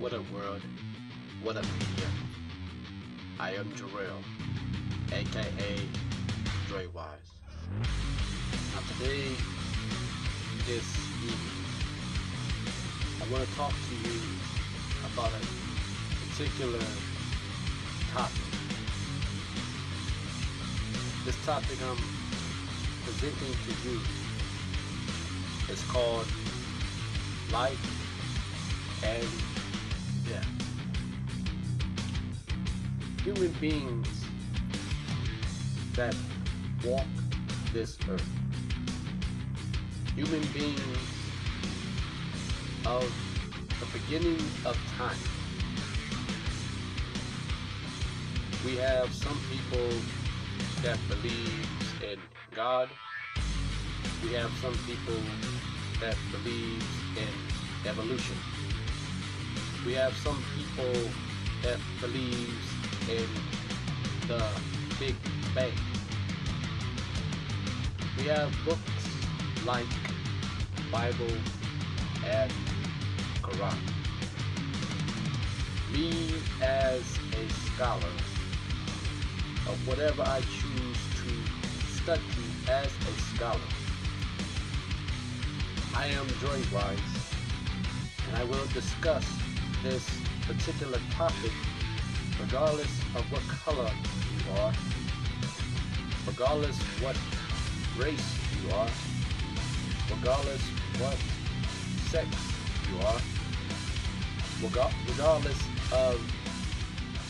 What a world? What a media? I am Jarrell, aka Dre Wise. Now, today, this evening, I want to talk to you about a particular topic. This topic I'm presenting to you is called life and death. Human beings that walk this earth. Human beings of the beginning of time. We have some people that believes in God. We have some people that believes in evolution. We have some people that believes in the Big Bang. We have books like Bible and Quran. Me as a scholar of whatever I choose to study as a scholar. I am Dre Wise, and I will discuss this particular topic regardless of what color you are, regardless what race you are, regardless what sex you are, regardless of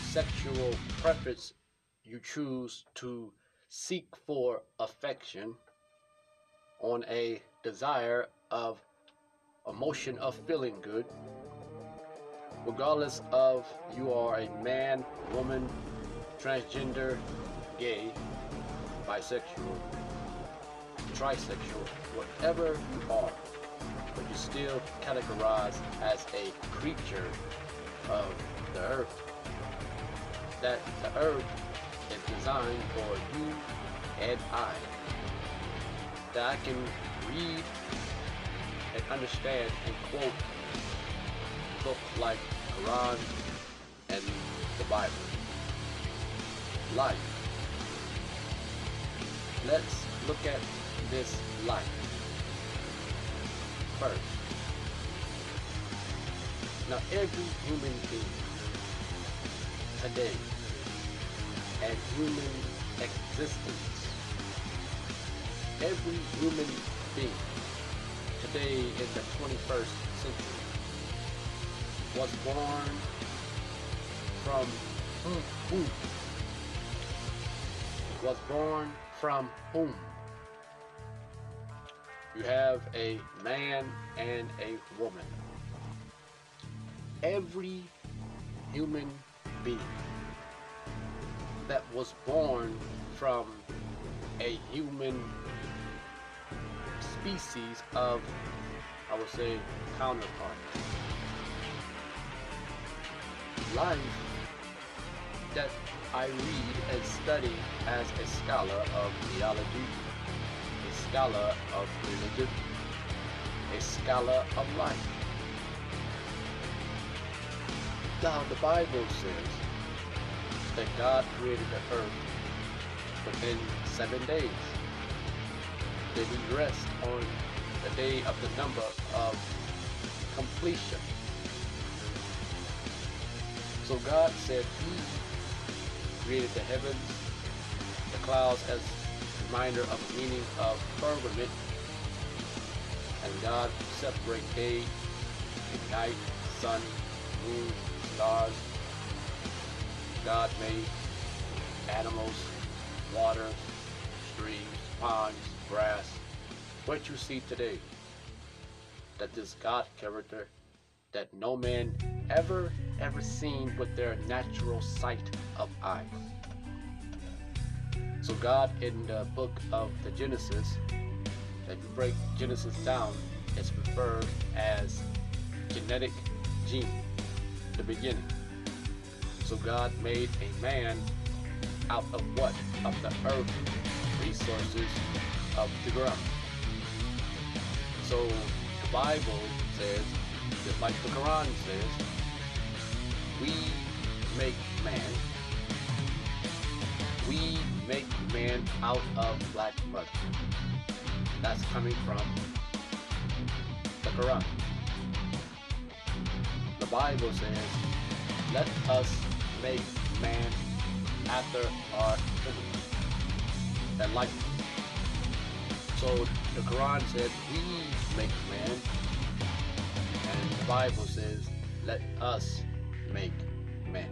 sexual preference you choose to seek for affection on a desire of emotion of feeling good regardless of you are a man woman transgender gay bisexual trisexual whatever you are but you're still categorized as a creature of the earth that the earth is designed for you and I. That I can read and understand and quote books like Quran and the Bible. Life. Let's look at this life first. Now every human being today and human existence. Every human being today in the 21st century was born from whom? Was born from whom? You have a man and a woman. Every human being that was born from a human species of, I would say, counterpart. Life that I read and study as a scholar of theology, a scholar of religion, a scholar of life. Now the Bible says that God created the earth within seven days. Then he rest on the day of the number of completion. So God said he created the heavens, the clouds as a reminder of the meaning of firmament, and God separate day and night, sun, moon, stars, God made animals, water, streams, ponds, grass. What you see today, that this God character that no man ever, ever seen with their natural sight of eyes. So God in the book of the Genesis, if you break Genesis down, it's referred as genetic gene, the beginning. So God made a man out of what? Of the earth resources of the ground. So the Bible says, just like the Quran says, we make man. We make man out of black mud. That's coming from the Quran. The Bible says, let us make man after our image and likeness. So the Quran said, we make man, and the Bible says, let us make man.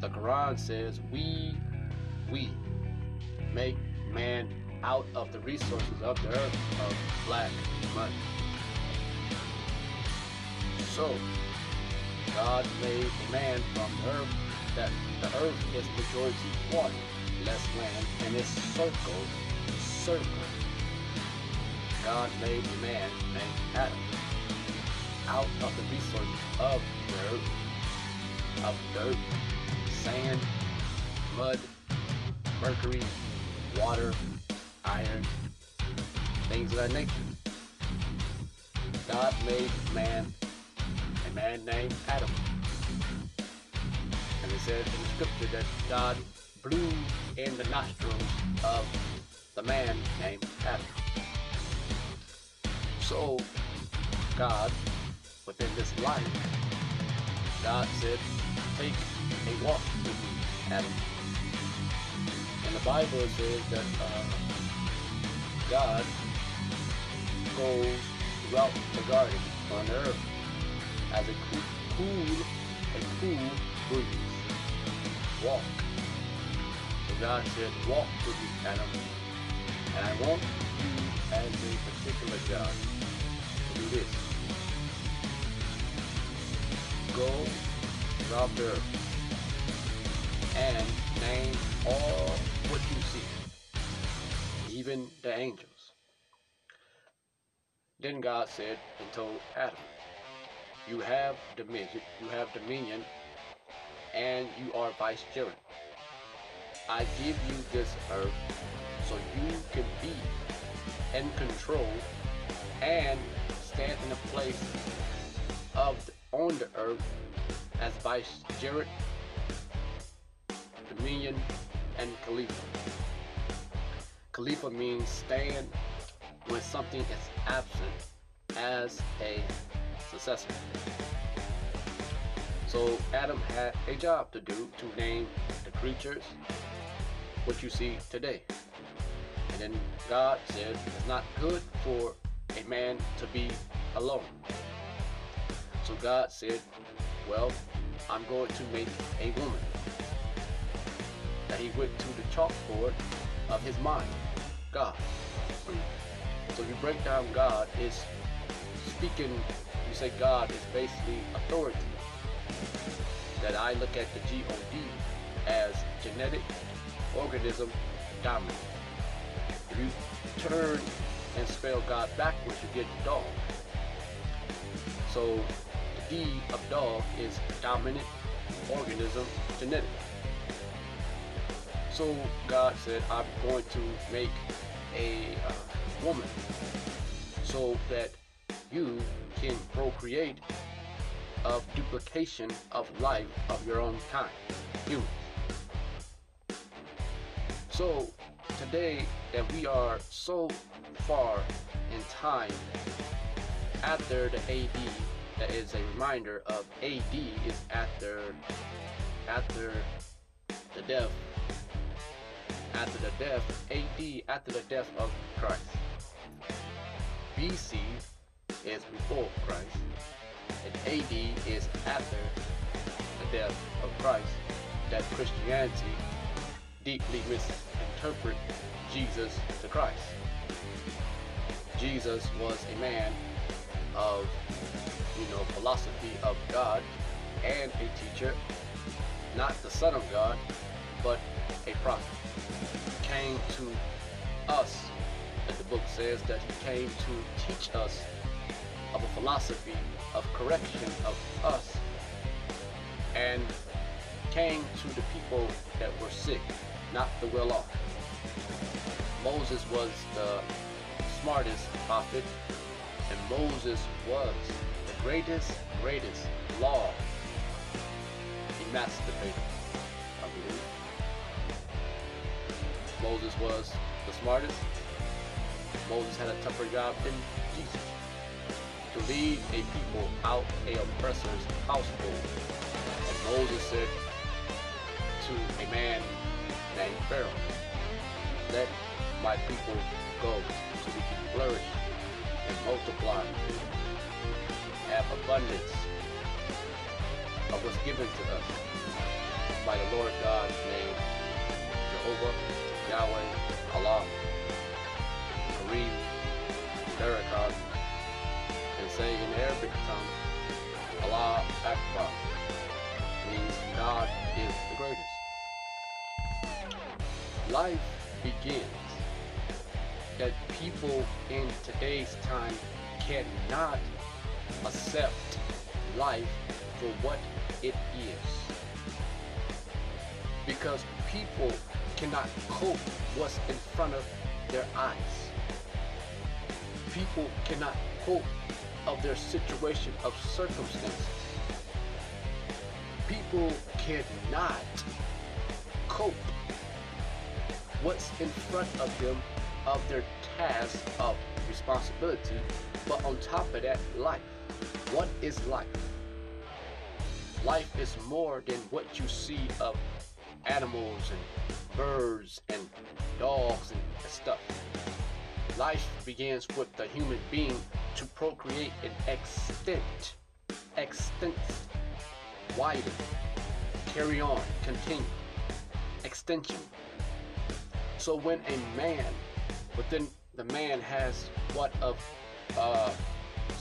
The Quran says, we, we make man out of the resources of the earth of black mud. So, God made man from the earth that the earth is majority water, less land, and it's circle, circle. God made man named Adam out of the resources of dirt, of dirt, sand, mud, mercury, water, iron, things of that nature. God made man, a man named Adam. And it says in the scripture that God blew in the nostrils of the man named Adam. So, God, within this life, God said, take a walk with me, Adam. And the Bible says that uh, God goes throughout the garden on earth as a cool, cool a cool breeze. Walk. So God said, walk with me, Adam. And I want you as a particular God to do this. Go throughout the earth and name all what you see, even the angels. Then God said and told Adam, You have dominion, you have dominion, and you are vicegerent. I give you this earth so you can be in control and stand in the place of on the earth as vicegerent, dominion, and Khalifa. Khalifa means stand when something is absent as a successor. So Adam had a job to do to name the creatures what you see today. And then God said it's not good for a man to be alone. So God said, well, I'm going to make a woman. That he went to the chalkboard of his mind, God. So you break down God, is speaking, you say God is basically authority. That I look at the G-O-D as genetic organism dominant. If you turn and spell God backwards, you get dog. So D of dog is dominant organism genetic. So God said, I'm going to make a uh, woman so that you can procreate of duplication of life of your own kind, humans. So today that we are so far in time after the AD, that is a reminder of AD is after after the death after the death AD after the death of Christ. BC is before Christ, and AD is after the death of Christ. That Christianity deeply misinterpret Jesus to Christ. Jesus was a man of, you know, philosophy of God and a teacher, not the Son of God, but a prophet. Came to us, as the book says, that he came to teach us of a philosophy of correction of us and came to the people that were sick, not the well off. Moses was the smartest prophet, and Moses was greatest, greatest law masturbator, I believe. Moses was the smartest. Moses had a tougher job than Jesus to lead a people out a oppressor's household. And Moses said to a man named Pharaoh, let my people go so we can flourish and multiply, have abundance of what's given to us by the Lord God's name, Jehovah, Yahweh, Allah, Kareem, Barakat, and say in Arabic tongue, Allah Akbar means God is the greatest. Life begins that people in today's time cannot accept life for what it is. Because people cannot cope what's in front of their eyes. People cannot cope of their situation of circumstances. People cannot cope what's in front of them of their task of responsibility, but on top of that, life. What is life? Life is more than what you see of animals and birds and dogs and stuff. Life begins with the human being to procreate and extend, extend, widen, carry on, continue, extension. So when a man, within the man has what of uh,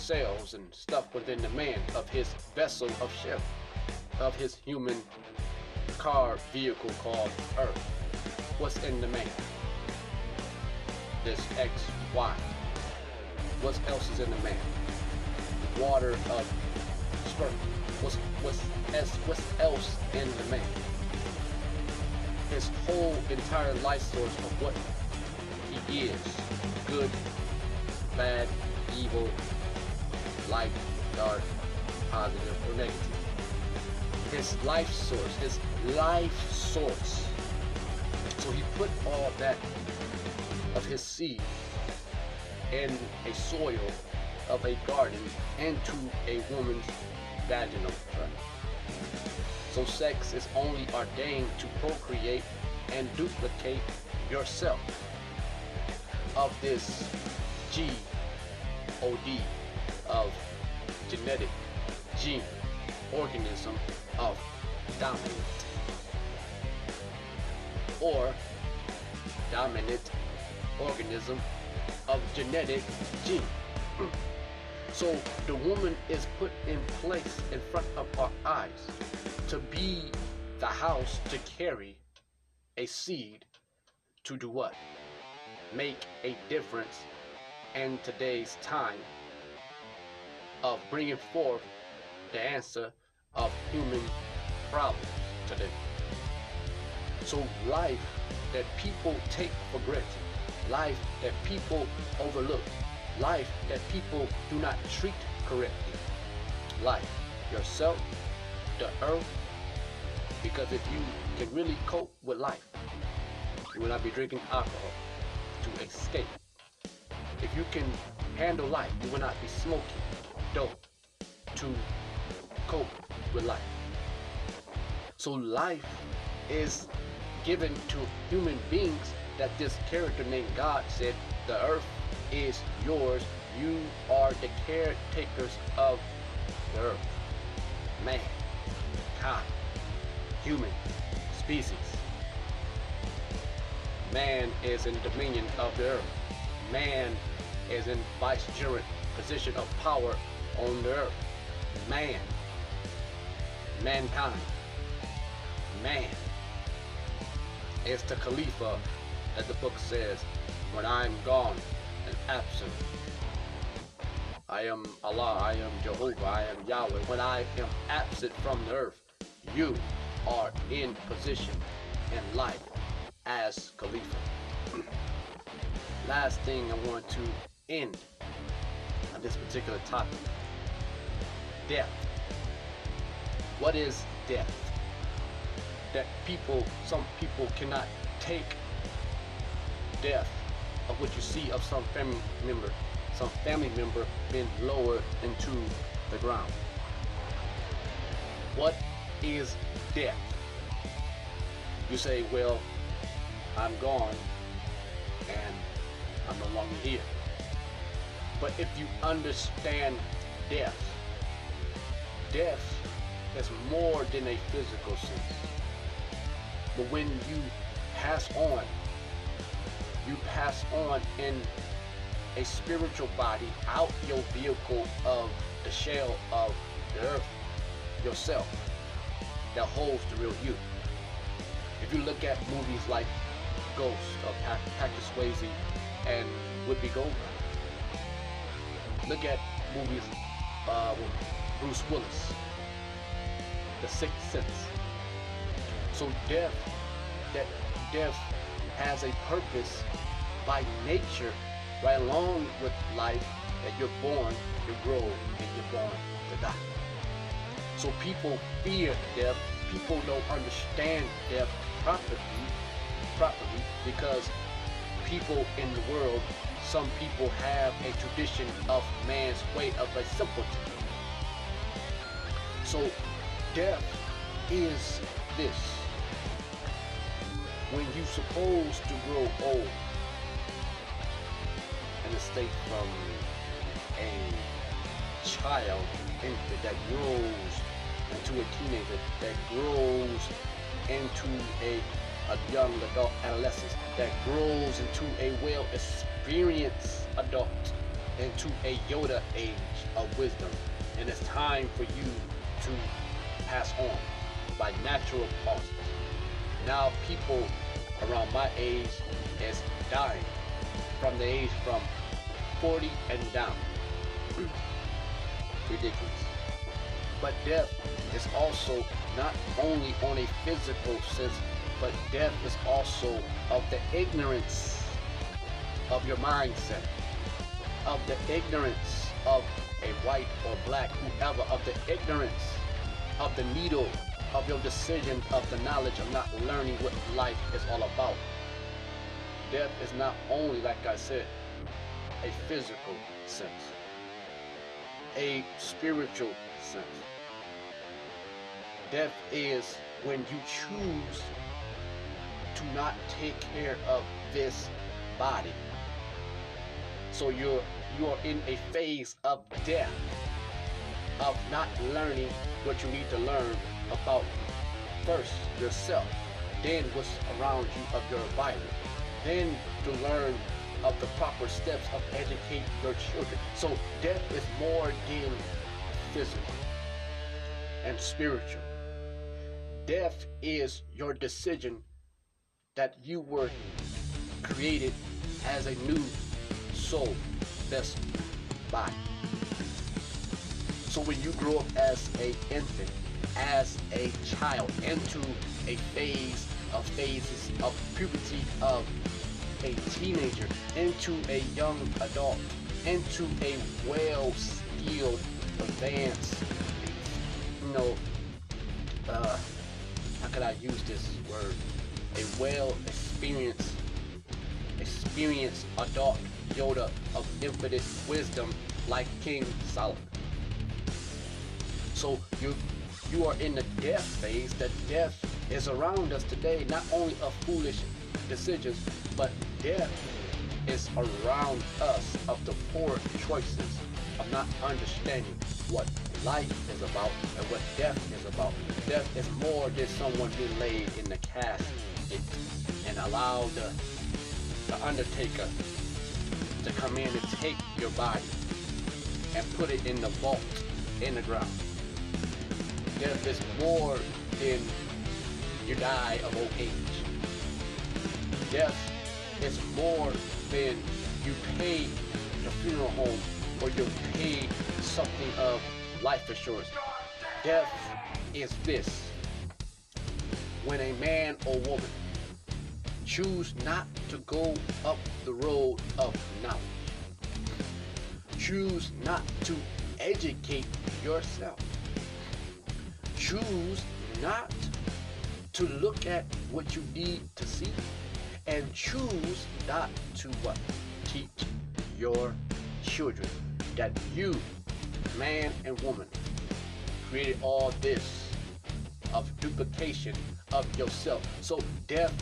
cells and stuff within the man of his vessel of ship, of his human car vehicle called Earth. What's in the man? This X, Y. What else is in the man? Water of sperm. What's what's what's else in the man? His whole entire life source of what he is. Good, bad, evil, light, dark, positive, or negative. His life source, his life source. So he put all that of his seed in a soil of a garden into a woman's vaginal tract. So sex is only ordained to procreate and duplicate yourself of this G O D of genetic gene organism of dominant or dominant organism of genetic gene. So the woman is put in place in front of our eyes to be the house to carry a seed to do what? Make a difference in today's time of bringing forth the answer of human problems today. So life that people take for granted, life that people overlook, life that people do not treat correctly, life, yourself, the earth, because if you can really cope with life, you will not be drinking alcohol to escape. If you can handle life, you will not be smoking dope to cope with life. So life is given to human beings that this character named God said, the earth is yours. You are the caretakers of the earth. Man, kind, human, species. Man is in dominion of the earth. Man is in vicegerent position of power on the earth. Man. Mankind. Man is the Khalifa, as the book says, when I am gone and absent. I am Allah, I am Jehovah, I am Yahweh. When I am absent from the earth, you are in position in life as Khalifa. Last thing I want to end on this particular topic. Death. What is death? that people, some people cannot take death of what you see of some family member, some family member being lowered into the ground. What is death? You say, well, I'm gone and I'm no longer here. But if you understand death, death is more than a physical sense. But when you pass on, you pass on in a spiritual body out your vehicle of the shell of the earth, yourself, that holds the real you. If you look at movies like Ghost of Patrick Swayze and Whoopi Goldberg, look at movies uh, Bruce Willis, The Sixth Sense. So death, that death has a purpose by nature, right along with life, that you're born, you grow, and you're born to die. So people fear death. People don't understand death properly, properly because people in the world, some people have a tradition of man's way of a simpleton. So death is this. When you're supposed to grow old and escape from a child infant that grows into a teenager, that grows into a, a young adult adolescence, that grows into a well experienced adult, into a Yoda age of wisdom. And it's time for you to pass on by natural causes. Now people around my age is dying from the age from 40 and down. Ridiculous. But death is also not only on a physical sense, but death is also of the ignorance of your mindset, of the ignorance of a white or black, whoever, of the ignorance of the needle of your decision of the knowledge of not learning what life is all about. Death is not only, like I said, a physical sense, a spiritual sense. Death is when you choose to not take care of this body. So you're you are in a phase of death, of not learning what you need to learn about first yourself, then what's around you of your environment, then to learn of the proper steps of educate your children. So death is more than physical and spiritual. Death is your decision that you were created as a new soul, this body. So when you grow up as a infant, as a child, into a phase of phases of puberty of a teenager, into a young adult, into a well-skilled, advanced, you know, uh, how could I use this word? A well-experienced, experienced adult Yoda of infinite wisdom like King Solomon. So you you are in the death phase. The death is around us today, not only of foolish decisions, but death is around us of the poor choices of not understanding what life is about and what death is about. Death is more than someone being laid in the casket and allow the, the undertaker to come in and take your body and put it in the vault in the ground. Death is more than you die of old age. Death is more than you pay the funeral home or you pay something of life assurance. Death is this. When a man or woman choose not to go up the road of knowledge, choose not to educate yourself, choose not to look at what you need to see and choose not to what? Teach your children that you, man and woman, created all this of duplication of yourself. So death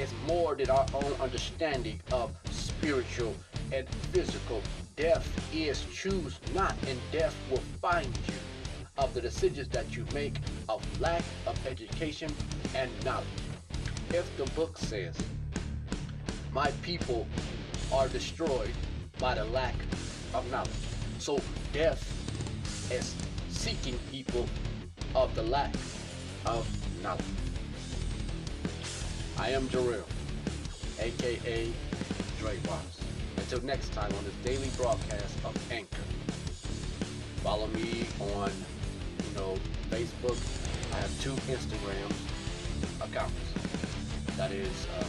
is more than our own understanding of spiritual and physical. Death is choose not, and death will find you of the decisions that you make of lack of education and knowledge. If the book says, My people are destroyed by the lack of knowledge. So death is seeking people of the lack of knowledge. I am Jarrell, aka Dre Watts. Until next time on this daily broadcast of Anchor. Follow me on, you know, Facebook. I have two Instagram accounts. That is uh,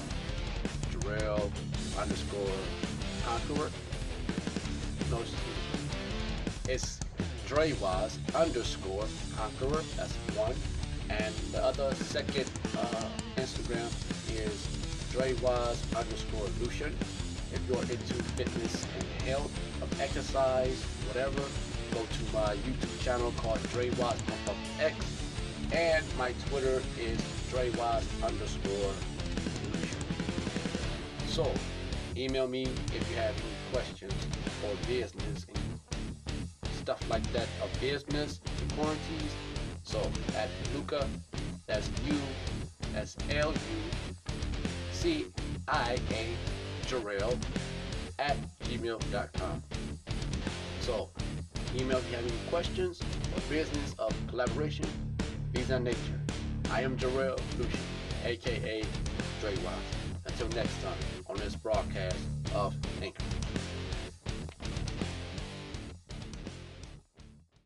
Jarrell underscore Conqueror. No, it's Drewize underscore Conqueror. That's one. And the other second uh, Instagram is Dre Waz underscore Lucian. If you're into fitness and health, of exercise, whatever, go to my YouTube channel called Dre X. And my Twitter is Dre Watts underscore. So, email me if you have any questions or business and stuff like that of business quarantines. So at Luca, that's U, that's L U C I A Jarrell at gmail.com. So email if you have any questions or business of collaboration, these are nature. I am Jarrell Lucian, aka Dre. Until next time on this broadcast of Anchor.